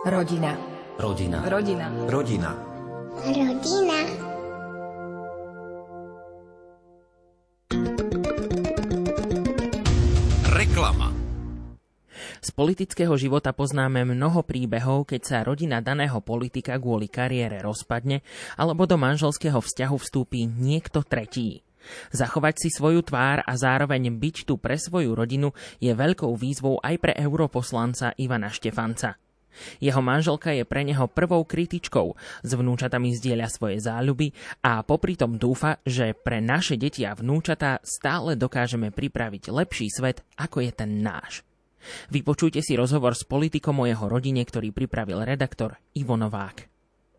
Rodina. Rodina. Rodina. Rodina. Rodina. Reklama. Z politického života poznáme mnoho príbehov, keď sa rodina daného politika kvôli kariére rozpadne alebo do manželského vzťahu vstúpi niekto tretí. Zachovať si svoju tvár a zároveň byť tu pre svoju rodinu je veľkou výzvou aj pre europoslanca Ivana Štefanca. Jeho manželka je pre neho prvou kritičkou, s vnúčatami zdieľa svoje záľuby a popri tom dúfa, že pre naše deti a vnúčatá stále dokážeme pripraviť lepší svet, ako je ten náš. Vypočujte si rozhovor s politikom o jeho rodine, ktorý pripravil redaktor Ivo Novák.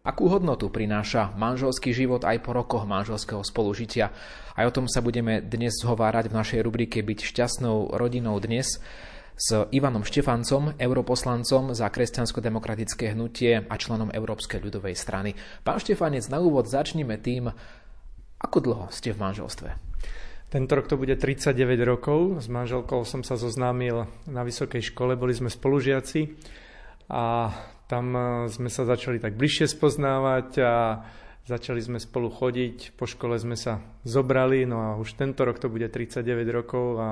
Akú hodnotu prináša manželský život aj po rokoch manželského spolužitia? Aj o tom sa budeme dnes zhovárať v našej rubrike Byť šťastnou rodinou dnes s Ivanom Štefancom, europoslancom za kresťansko-demokratické hnutie a členom Európskej ľudovej strany. Pán Štefanec, na úvod začneme tým, ako dlho ste v manželstve? Tento rok to bude 39 rokov. S manželkou som sa zoznámil na vysokej škole, boli sme spolužiaci a tam e, sme sa začali tak bližšie spoznávať a začali sme spolu chodiť. Po škole sme sa zobrali, no a už tento rok to bude 39 rokov a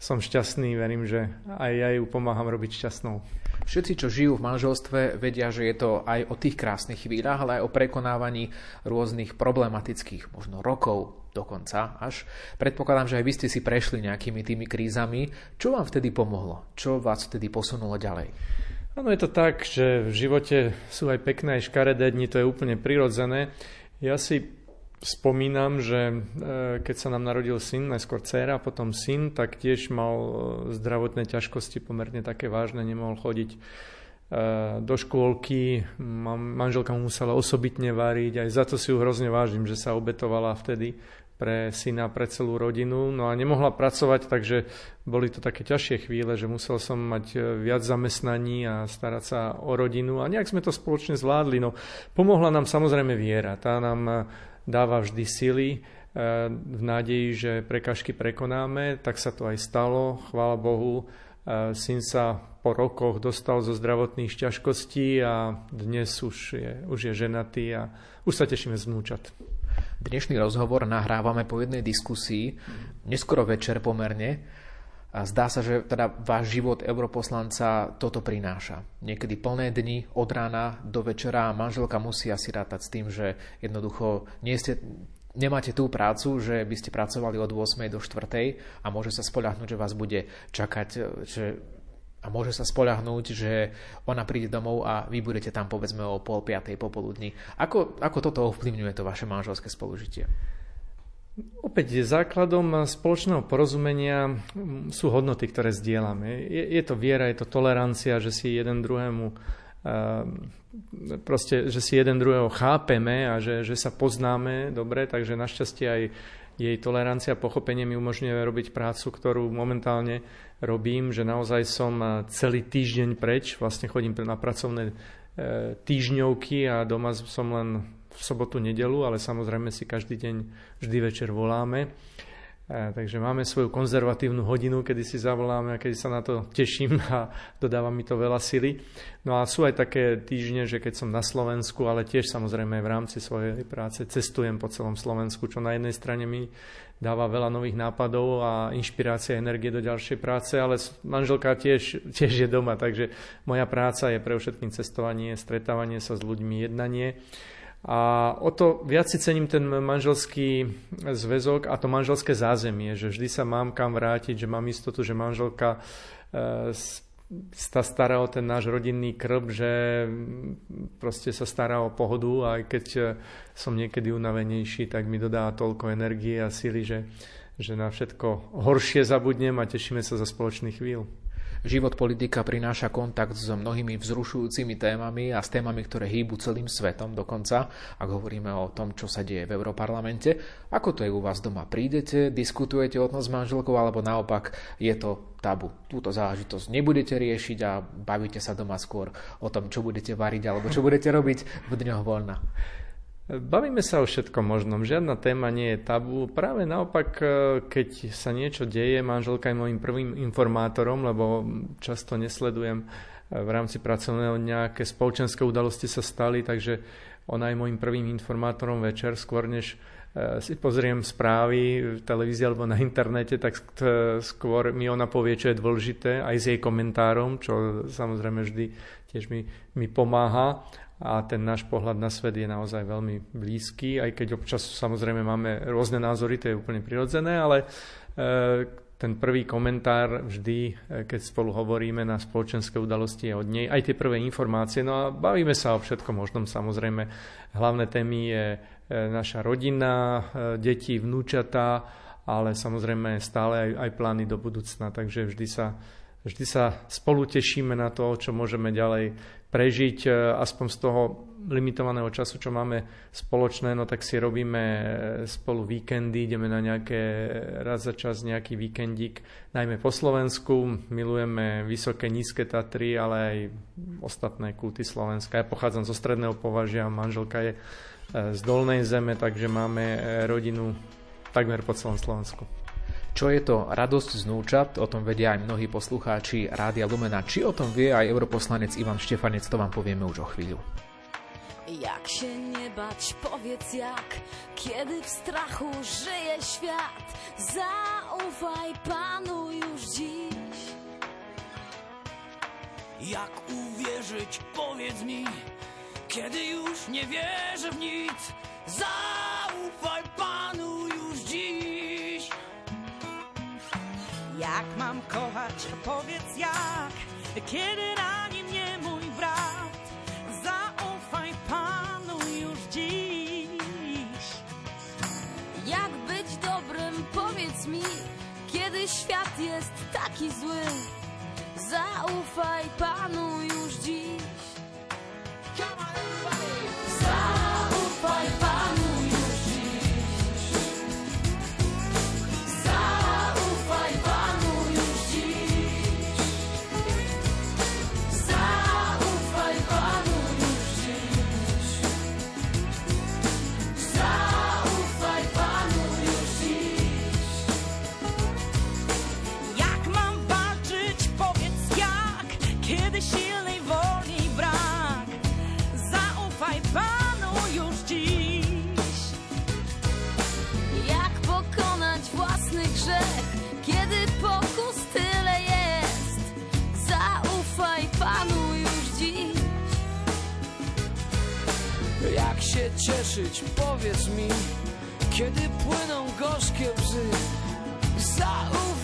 som šťastný, verím, že aj ja ju pomáham robiť šťastnou. Všetci, čo žijú v manželstve, vedia, že je to aj o tých krásnych chvíľach, ale aj o prekonávaní rôznych problematických, možno rokov dokonca až. Predpokladám, že aj vy ste si prešli nejakými tými krízami. Čo vám vtedy pomohlo? Čo vás vtedy posunulo ďalej? Áno, je to tak, že v živote sú aj pekné, aj škaredé dni, to je úplne prirodzené. Ja si spomínam, že e, keď sa nám narodil syn, najskôr dcera, potom syn, tak tiež mal e, zdravotné ťažkosti, pomerne také vážne, nemohol chodiť e, do škôlky, manželka mu musela osobitne variť, aj za to si ju hrozne vážim, že sa obetovala vtedy pre syna, pre celú rodinu. No a nemohla pracovať, takže boli to také ťažšie chvíle, že musel som mať viac zamestnaní a starať sa o rodinu a nejak sme to spoločne zvládli. No, pomohla nám samozrejme viera. Tá nám dáva vždy sily e, v nádeji, že prekažky prekonáme. Tak sa to aj stalo, chvála Bohu. Syn sa po rokoch dostal zo zdravotných ťažkostí a dnes už je, už je ženatý a už sa tešíme z vnúčat. Dnešný rozhovor nahrávame po jednej diskusii, neskoro večer pomerne. A zdá sa, že teda váš život europoslanca toto prináša. Niekedy plné dni od rána do večera manželka musí asi rátať s tým, že jednoducho nie ste, nemáte tú prácu, že by ste pracovali od 8. do 4. a môže sa spoľahnúť, že vás bude čakať, že a môže sa spoľahnúť, že ona príde domov a vy budete tam povedzme o pol piatej popoludní. Ako, ako toto ovplyvňuje to vaše manželské spolužitie? Opäť základom spoločného porozumenia sú hodnoty, ktoré zdieľame. Je, je to viera, je to tolerancia, že si jeden druhému uh, proste, že si jeden druhého chápeme a že, že sa poznáme dobre, takže našťastie aj jej tolerancia a pochopenie mi umožňuje robiť prácu, ktorú momentálne robím, že naozaj som eh, celý týždeň preč, vlastne chodím na pracovné eh, týždňovky a doma som len v sobotu, nedelu, ale samozrejme si každý deň vždy večer voláme. Takže máme svoju konzervatívnu hodinu, kedy si zavoláme a kedy sa na to teším a dodáva mi to veľa sily. No a sú aj také týždne, že keď som na Slovensku, ale tiež samozrejme v rámci svojej práce cestujem po celom Slovensku, čo na jednej strane mi dáva veľa nových nápadov a inšpirácia energie do ďalšej práce, ale manželka tiež, tiež je doma, takže moja práca je pre všetkým cestovanie, stretávanie sa s ľuďmi, jednanie. A o to viac si cením ten manželský zväzok a to manželské zázemie, že vždy sa mám kam vrátiť, že mám istotu, že manželka e, sa stará o ten náš rodinný krb, že proste sa stará o pohodu aj keď e, som niekedy unavenejší, tak mi dodá toľko energie a síly, že, že na všetko horšie zabudnem a tešíme sa za spoločný chvíľ. Život politika prináša kontakt s mnohými vzrušujúcimi témami a s témami, ktoré hýbu celým svetom dokonca, ak hovoríme o tom, čo sa deje v Európarlamente. Ako to je u vás doma? Prídete, diskutujete o tom s manželkou, alebo naopak je to tabu? Túto záležitosť nebudete riešiť a bavíte sa doma skôr o tom, čo budete variť alebo čo budete robiť v dňoch voľna. Bavíme sa o všetkom možnom, žiadna téma nie je tabu. Práve naopak, e, keď sa niečo deje, manželka je môjim prvým informátorom, lebo často nesledujem e, v rámci pracovného nejaké spoločenské udalosti sa stali, takže ona je môjim prvým informátorom večer, skôr než e, si pozriem správy v televízii alebo na internete, tak skôr mi ona povie, čo je dôležité, aj s jej komentárom, čo samozrejme vždy tiež mi, mi pomáha a ten náš pohľad na svet je naozaj veľmi blízky, aj keď občas samozrejme máme rôzne názory, to je úplne prirodzené, ale e, ten prvý komentár vždy, e, keď spolu hovoríme na spoločenské udalosti je od nej, aj tie prvé informácie, no a bavíme sa o všetkom možnom, samozrejme. Hlavné témy je e, naša rodina, deti, vnúčatá, ale samozrejme stále aj, aj plány do budúcna, takže vždy sa, vždy sa spolu tešíme na to, čo môžeme ďalej prežiť e, aspoň z toho limitovaného času, čo máme spoločné, no tak si robíme e, spolu víkendy, ideme na nejaké raz za čas nejaký víkendík, najmä po Slovensku, milujeme vysoké, nízke Tatry, ale aj ostatné kulty Slovenska. Ja pochádzam zo stredného považia, manželka je e, z dolnej zeme, takže máme rodinu takmer po celom Slovensku. Čo je to radosť znúčat, o tom vedia aj mnohí poslucháči Rádia Lumena. Či o tom vie aj europoslanec Ivan Štefanec, to vám povieme už o chvíľu. Jak się nie bać, powiedz jak, kiedy w strachu żyje świat. Zaufaj Panu już dziś. Jak uwierzyć, powiedz mi, kiedy już nie wierzę w nic. Zaufaj Panu Jak mam kochać, powiedz jak, kiedy rani mnie mój brat. Zaufaj Panu już dziś. Jak być dobrym, powiedz mi, kiedy świat jest taki zły. Zaufaj Panu już dziś. Zaufaj Panu cieszyć, powiedz mi, kiedy płyną gorzkie łzy. Zaufaj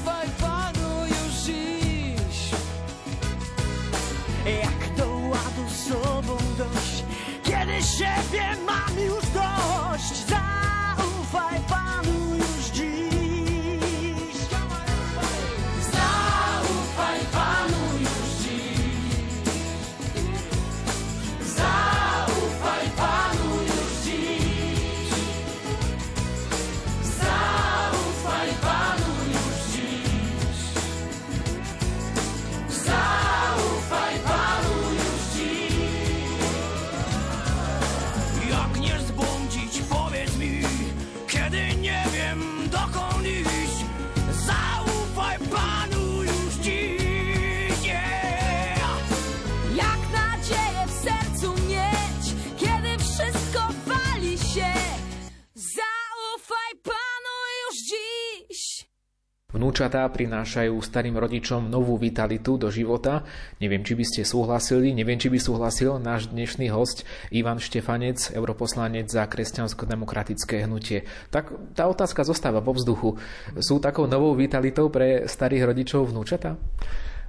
Vnúčatá prinášajú starým rodičom novú vitalitu do života. Neviem, či by ste súhlasili, neviem, či by súhlasil náš dnešný host Ivan Štefanec, europoslanec za kresťansko-demokratické hnutie. Tak tá otázka zostáva vo vzduchu. Sú takou novou vitalitou pre starých rodičov vnúčatá?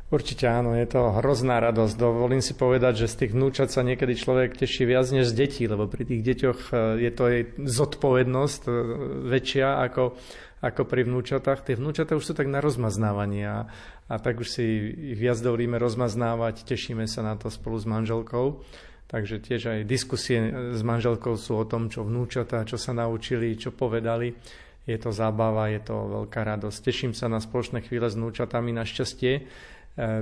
Určite áno, je to hrozná radosť. Dovolím si povedať, že z tých vnúčat sa niekedy človek teší viac než z detí, lebo pri tých deťoch e, je to jej zodpovednosť e, väčšia ako, ako pri vnúčatách. Tie vnúčatá už sú tak na rozmaznávanie a, a tak už si ich viac dovolíme rozmaznávať, tešíme sa na to spolu s manželkou. Takže tiež aj diskusie s manželkou sú o tom, čo vnúčatá, čo sa naučili, čo povedali. Je to zábava, je to veľká radosť. Teším sa na spoločné chvíle s vnúčatami. Našťastie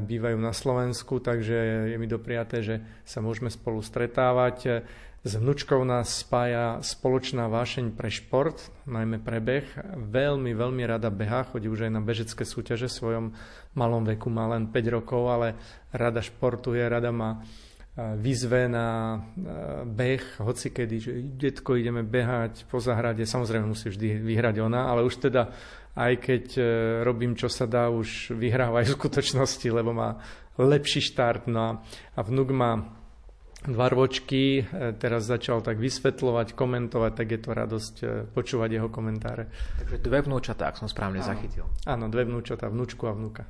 bývajú na Slovensku, takže je mi dopriaté, že sa môžeme spolu stretávať. S vnúčkou nás spája spoločná vášeň pre šport, najmä pre beh. Veľmi, veľmi rada beha, chodí už aj na bežecké súťaže v svojom malom veku, má len 5 rokov, ale rada športuje, rada má vyzve na beh, hoci kedy, že detko ideme behať po zahrade, samozrejme musí vždy vyhrať ona, ale už teda aj keď e, robím čo sa dá, už vyhráva aj v skutočnosti, lebo má lepší štart. No a, a vnúk má dva ročky, e, teraz začal tak vysvetľovať, komentovať, tak je to radosť e, počúvať jeho komentáre. Takže dve vnúčatá, ak som správne áno. zachytil. Áno, dve vnúčatá, vnúčku a vnúka.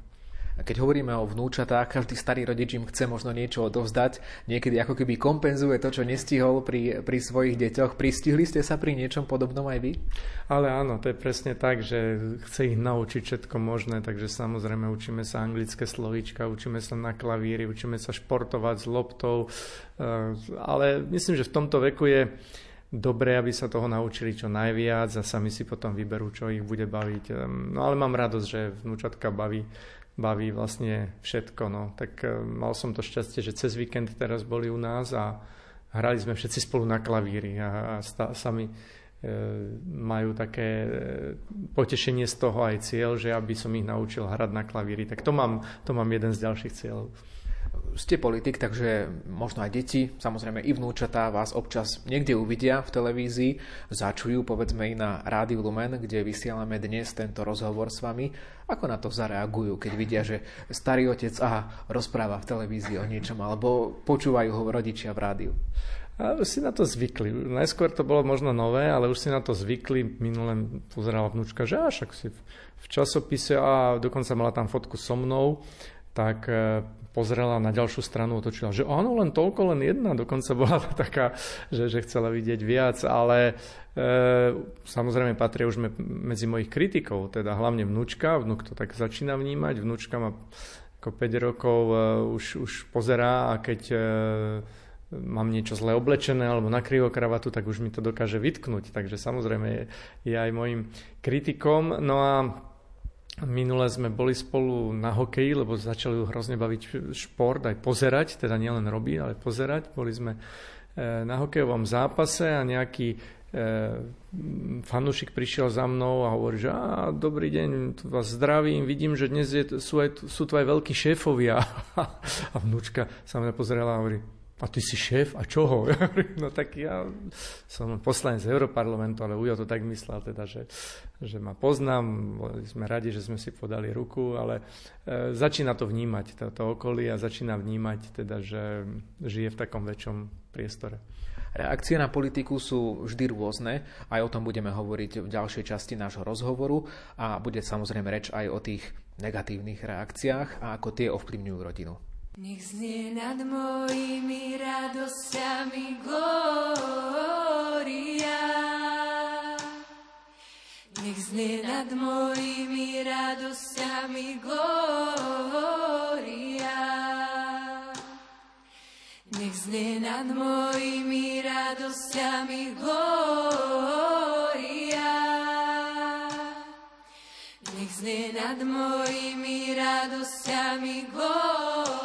Keď hovoríme o vnúčatách, každý starý rodič im chce možno niečo odovzdať, niekedy ako keby kompenzuje to, čo nestihol pri, pri svojich deťoch. Pristihli ste sa pri niečom podobnom aj vy? Ale áno, to je presne tak, že chce ich naučiť všetko možné, takže samozrejme učíme sa anglické slovíčka, učíme sa na klavíri, učíme sa športovať s loptou, eh, ale myslím, že v tomto veku je dobre, aby sa toho naučili čo najviac a sami si potom vyberú, čo ich bude baviť. No ale mám radosť, že vnúčatka baví baví vlastne všetko. No. Tak e, mal som to šťastie, že cez víkend teraz boli u nás a hrali sme všetci spolu na klavíri a, a sta, sami e, majú také e, potešenie z toho aj cieľ, že aby som ich naučil hrať na klavíri. Tak to mám, to mám jeden z ďalších cieľov ste politik, takže možno aj deti, samozrejme i vnúčatá vás občas niekde uvidia v televízii, začujú povedzme i na Rádiu Lumen, kde vysielame dnes tento rozhovor s vami. Ako na to zareagujú, keď vidia, že starý otec aha, rozpráva v televízii o niečom, alebo počúvajú ho rodičia v rádiu? A už si na to zvykli. Najskôr to bolo možno nové, ale už si na to zvykli. Minule pozerala vnúčka, že až si v časopise a dokonca mala tam fotku so mnou, tak e, pozrela na ďalšiu stranu, otočila, že áno, len toľko, len jedna, dokonca bola taká, že, že chcela vidieť viac, ale e, samozrejme patria už medzi mojich kritikov, teda hlavne vnúčka, vnúk to tak začína vnímať, vnúčka má ako 5 rokov, e, už, už pozerá a keď e, mám niečo zle oblečené alebo na kravatu, tak už mi to dokáže vytknúť, takže samozrejme je, je aj môjim kritikom. No a Minule sme boli spolu na hokeji, lebo začali hrozne baviť šport, aj pozerať, teda nielen robiť, ale pozerať. Boli sme e, na hokejovom zápase a nejaký e, fanúšik prišiel za mnou a hovorí, že dobrý deň, vás zdravím, vidím, že dnes je, sú, aj, sú tu aj veľkí šéfovia. A vnúčka sa mňa pozrela a hovorí, a ty si šéf a čoho? no tak ja som poslanec z Európarlamentu, ale Ujo to tak myslel teda, že, že ma poznám, sme radi, že sme si podali ruku, ale e, začína to vnímať, toto okolie a začína vnímať teda, že žije v takom väčšom priestore. Reakcie na politiku sú vždy rôzne, aj o tom budeme hovoriť v ďalšej časti nášho rozhovoru a bude samozrejme reč aj o tých negatívnych reakciách a ako tie ovplyvňujú rodinu. Nech znie nad mojimi radosťami glória. Nech znie nad mojimi radosťami glória. Nech znie nad mojimi radosťami glória. Nech znie nad mojimi radosťami glória.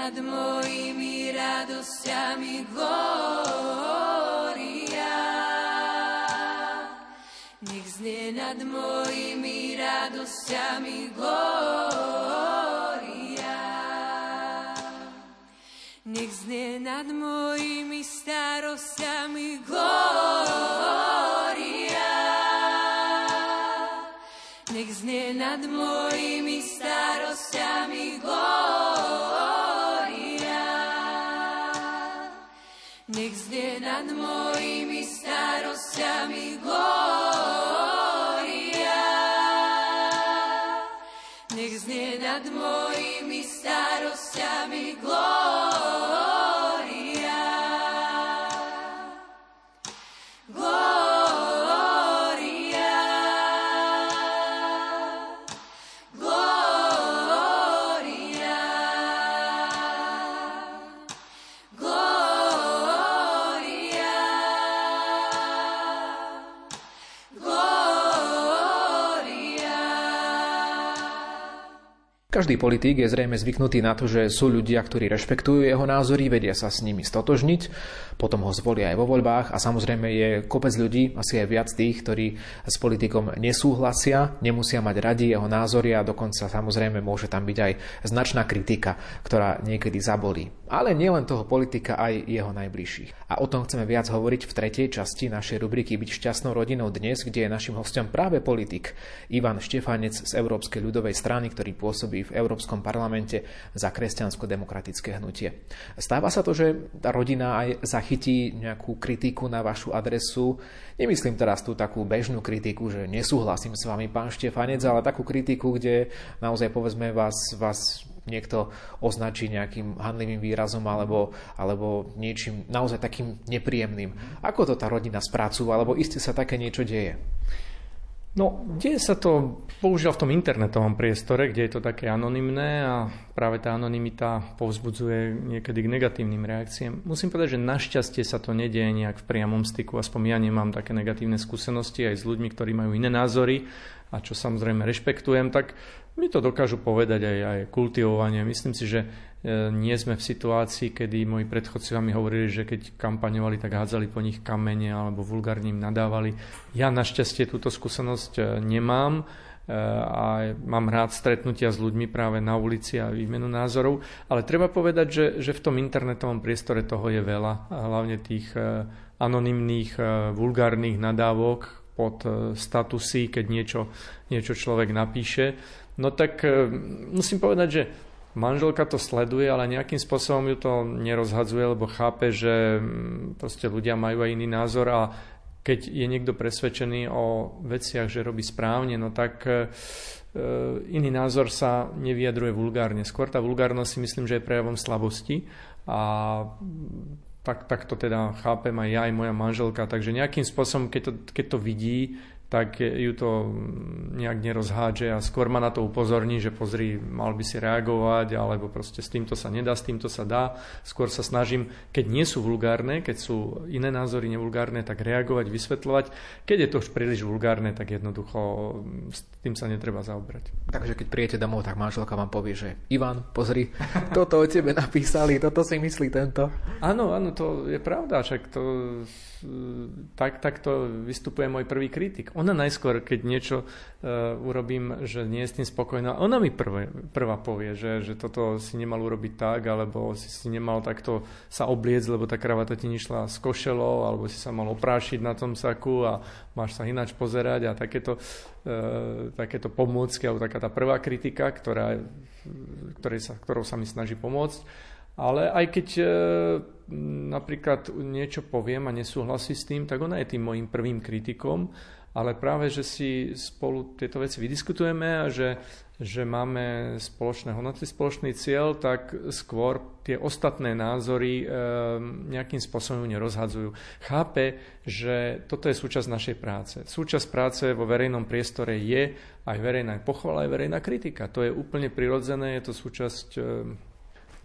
Nad mojimi radosťami glória. Nech znie nad mojimi radosťami glória. Nech znie nad mojimi starostami Gloria. Nech znie nad mojimi starostami Gloria. Nech znie nad mojimi starostami Gloria. Nech znie nad mojimi starostami Gloria. Každý politík je zrejme zvyknutý na to, že sú ľudia, ktorí rešpektujú jeho názory, vedia sa s nimi stotožniť, potom ho zvolia aj vo voľbách a samozrejme je kopec ľudí, asi aj viac tých, ktorí s politikom nesúhlasia, nemusia mať radi jeho názory a dokonca samozrejme môže tam byť aj značná kritika, ktorá niekedy zabolí. Ale nielen toho politika, aj jeho najbližších. A o tom chceme viac hovoriť v tretej časti našej rubriky Byť šťastnou rodinou dnes, kde je našim hostom práve politik Ivan Štefanec z Európskej ľudovej strany, ktorý pôsobí v Európskom parlamente za kresťansko-demokratické hnutie. Stáva sa to, že tá rodina aj zachytí nejakú kritiku na vašu adresu. Nemyslím teraz tú takú bežnú kritiku, že nesúhlasím s vami, pán Štefanec, ale takú kritiku, kde naozaj povedzme vás, vás niekto označí nejakým handlivým výrazom alebo, alebo niečím naozaj takým nepríjemným. Ako to tá rodina spracúva, alebo iste sa také niečo deje? No, deje sa to bohužiaľ v tom internetovom priestore, kde je to také anonymné a práve tá anonymita povzbudzuje niekedy k negatívnym reakciám. Musím povedať, že našťastie sa to nedieje nejak v priamom styku, aspoň ja nemám také negatívne skúsenosti aj s ľuďmi, ktorí majú iné názory a čo samozrejme rešpektujem, tak mi to dokážu povedať aj, aj kultivovanie. Myslím si, že E, nie sme v situácii, kedy moji predchodcovia mi hovorili, že keď kampaňovali, tak hádzali po nich kamene alebo vulgárnym nadávali. Ja našťastie túto skúsenosť e, nemám e, a mám rád stretnutia s ľuďmi práve na ulici a výmenu názorov, ale treba povedať, že, že v tom internetovom priestore toho je veľa, hlavne tých anonymných vulgárnych nadávok pod statusy, keď niečo, niečo človek napíše. No tak musím povedať, že Manželka to sleduje, ale nejakým spôsobom ju to nerozhadzuje, lebo chápe, že mm, proste ľudia majú aj iný názor a keď je niekto presvedčený o veciach, že robí správne, no tak e, iný názor sa nevyjadruje vulgárne. Skôr tá vulgárnosť si myslím, že je prejavom slabosti a tak, tak to teda chápem aj ja, aj moja manželka. Takže nejakým spôsobom, keď to, keď to vidí, tak ju to nejak nerozhádže a skôr ma na to upozorní, že pozri, mal by si reagovať, alebo proste s týmto sa nedá, s týmto sa dá. Skôr sa snažím, keď nie sú vulgárne, keď sú iné názory nevulgárne, tak reagovať, vysvetľovať. Keď je to už príliš vulgárne, tak jednoducho s tým sa netreba zaoberať. Takže keď prijete domov, tak manželka vám povie, že Ivan, pozri, toto o tebe napísali, toto si myslí tento. Áno, áno, to je pravda, však to tak, takto vystupuje môj prvý kritik. Ona najskôr, keď niečo uh, urobím, že nie je s tým spokojná, ona mi prvé, prvá povie, že, že toto si nemal urobiť tak, alebo si si nemal takto sa obliec, lebo tá kravata ti nešla z košelo, alebo si sa mal oprášiť na tom saku a máš sa ináč pozerať a takéto, uh, takéto pomôcky, alebo taká tá prvá kritika, ktorá, ktorej sa, ktorou sa mi snaží pomôcť. Ale aj keď e, napríklad niečo poviem a nesúhlasí s tým, tak ona je tým môjim prvým kritikom, ale práve, že si spolu tieto veci vydiskutujeme a že, že máme spoločné hodnoty, spoločný cieľ, tak skôr tie ostatné názory e, nejakým spôsobom nerozhadzujú. Chápe, že toto je súčasť našej práce. Súčasť práce vo verejnom priestore je aj verejná pochvala, aj verejná kritika. To je úplne prirodzené, je to súčasť e,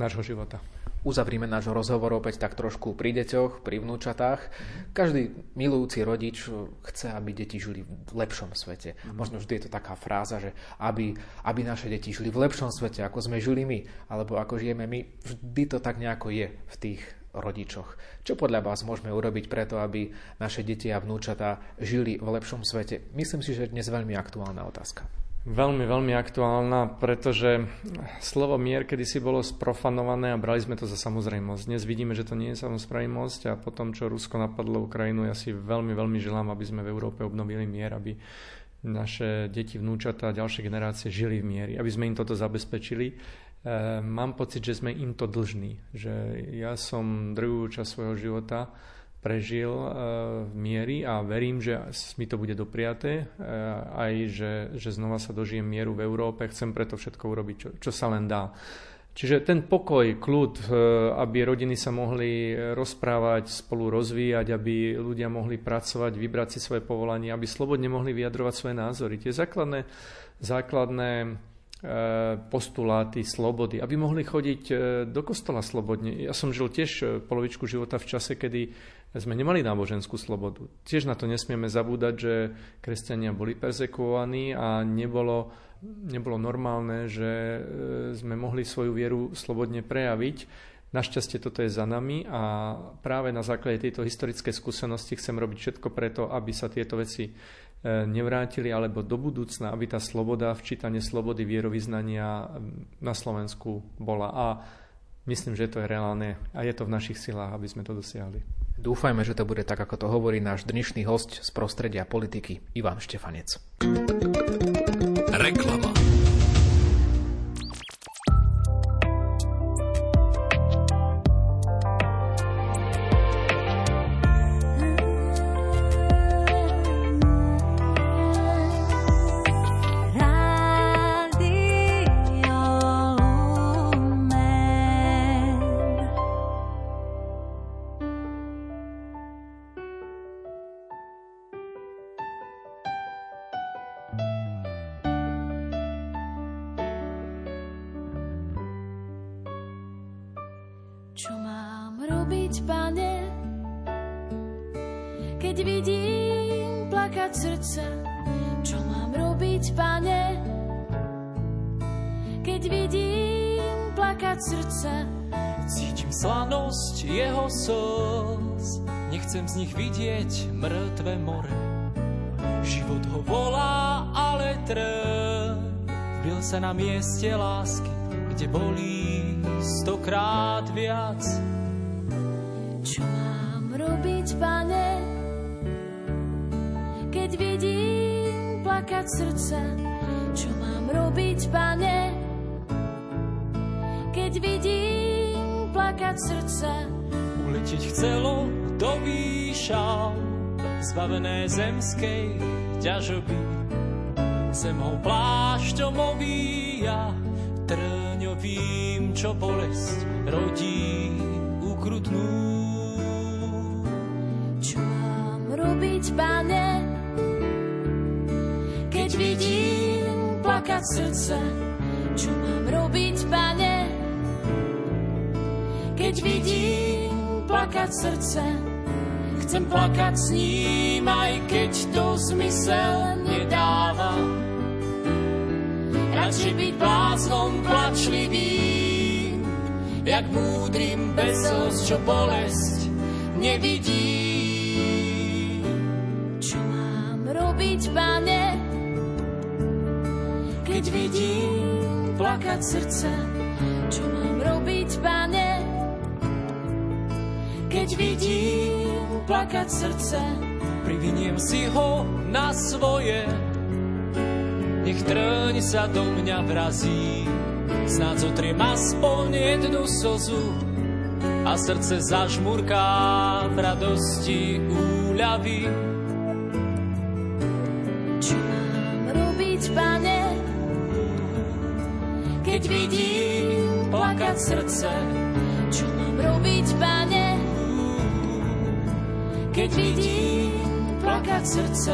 nášho života. Uzavrime náš rozhovor opäť tak trošku pri deťoch, pri vnúčatách. Každý milujúci rodič chce, aby deti žili v lepšom svete. Mm. Možno vždy je to taká fráza, že aby, aby naše deti žili v lepšom svete, ako sme žili my, alebo ako žijeme my. Vždy to tak nejako je v tých rodičoch. Čo podľa vás môžeme urobiť preto, aby naše deti a vnúčatá žili v lepšom svete? Myslím si, že dnes veľmi aktuálna otázka. Veľmi, veľmi aktuálna, pretože slovo mier kedysi bolo sprofanované a brali sme to za samozrejmosť. Dnes vidíme, že to nie je samozrejmosť a potom, čo Rusko napadlo Ukrajinu, ja si veľmi, veľmi želám, aby sme v Európe obnovili mier, aby naše deti, vnúčata a ďalšie generácie žili v miery, aby sme im toto zabezpečili. mám pocit, že sme im to dlžní. Že ja som druhú časť svojho života prežil v miery a verím, že mi to bude dopriaté, aj že, že znova sa dožijem mieru v Európe. Chcem preto všetko urobiť, čo, čo sa len dá. Čiže ten pokoj, kľud, e, aby rodiny sa mohli rozprávať, spolu rozvíjať, aby ľudia mohli pracovať, vybrať si svoje povolanie, aby slobodne mohli vyjadrovať svoje názory. Tie základné, základné postuláty slobody, aby mohli chodiť do kostola slobodne. Ja som žil tiež polovičku života v čase, kedy sme nemali náboženskú slobodu. Tiež na to nesmieme zabúdať, že kresťania boli persekuovaní a nebolo nebolo normálne, že e, sme mohli svoju vieru slobodne prejaviť. Našťastie toto je za nami a práve na základe tejto historickej skúsenosti chcem robiť všetko preto, aby sa tieto veci e, nevrátili, alebo do budúcna, aby tá sloboda, včítanie slobody vierovýznania na Slovensku bola. A myslím, že to je reálne a je to v našich silách, aby sme to dosiahli. Dúfajme, že to bude tak, ako to hovorí náš dnešný host z prostredia politiky, Ivan Štefanec. Reklama. Chcem z nich vidieť mŕtve more. Život ho volá, ale trň. Vbil sa na mieste lásky, kde bolí stokrát viac. Čo mám plakať srdce? Čo mám robiť, pane, keď vidím plakať srdce? Uletiť chcelo do výšav, zbavené zemskej ťažoby. Zem ho plášťom ovíja, trňovým, čo bolesť rodí ukrutnú. Čo mám robiť, pane, plakať srdce? Čo mám robiť, pane, keď vidím plakať srdce? Chcem plakať s ním, aj keď to zmysel nedáva. Radšej byť bláznom plačlivým, jak múdrym bezos, čo bolesť nevidí. Čo mám robiť, pane, keď vidím plakať srdce? Čo mám robiť, pane, keď vidím plakať srdce. Priviniem si ho na svoje, nech trň sa do mňa vrazí. Snáď zotriem aspoň jednu sozu a srdce zažmurká v radosti úľavy. Čo mám robiť, pane, keď vidím plakať srdce? Čo mám robiť, pane, keď vidím plakať srdce.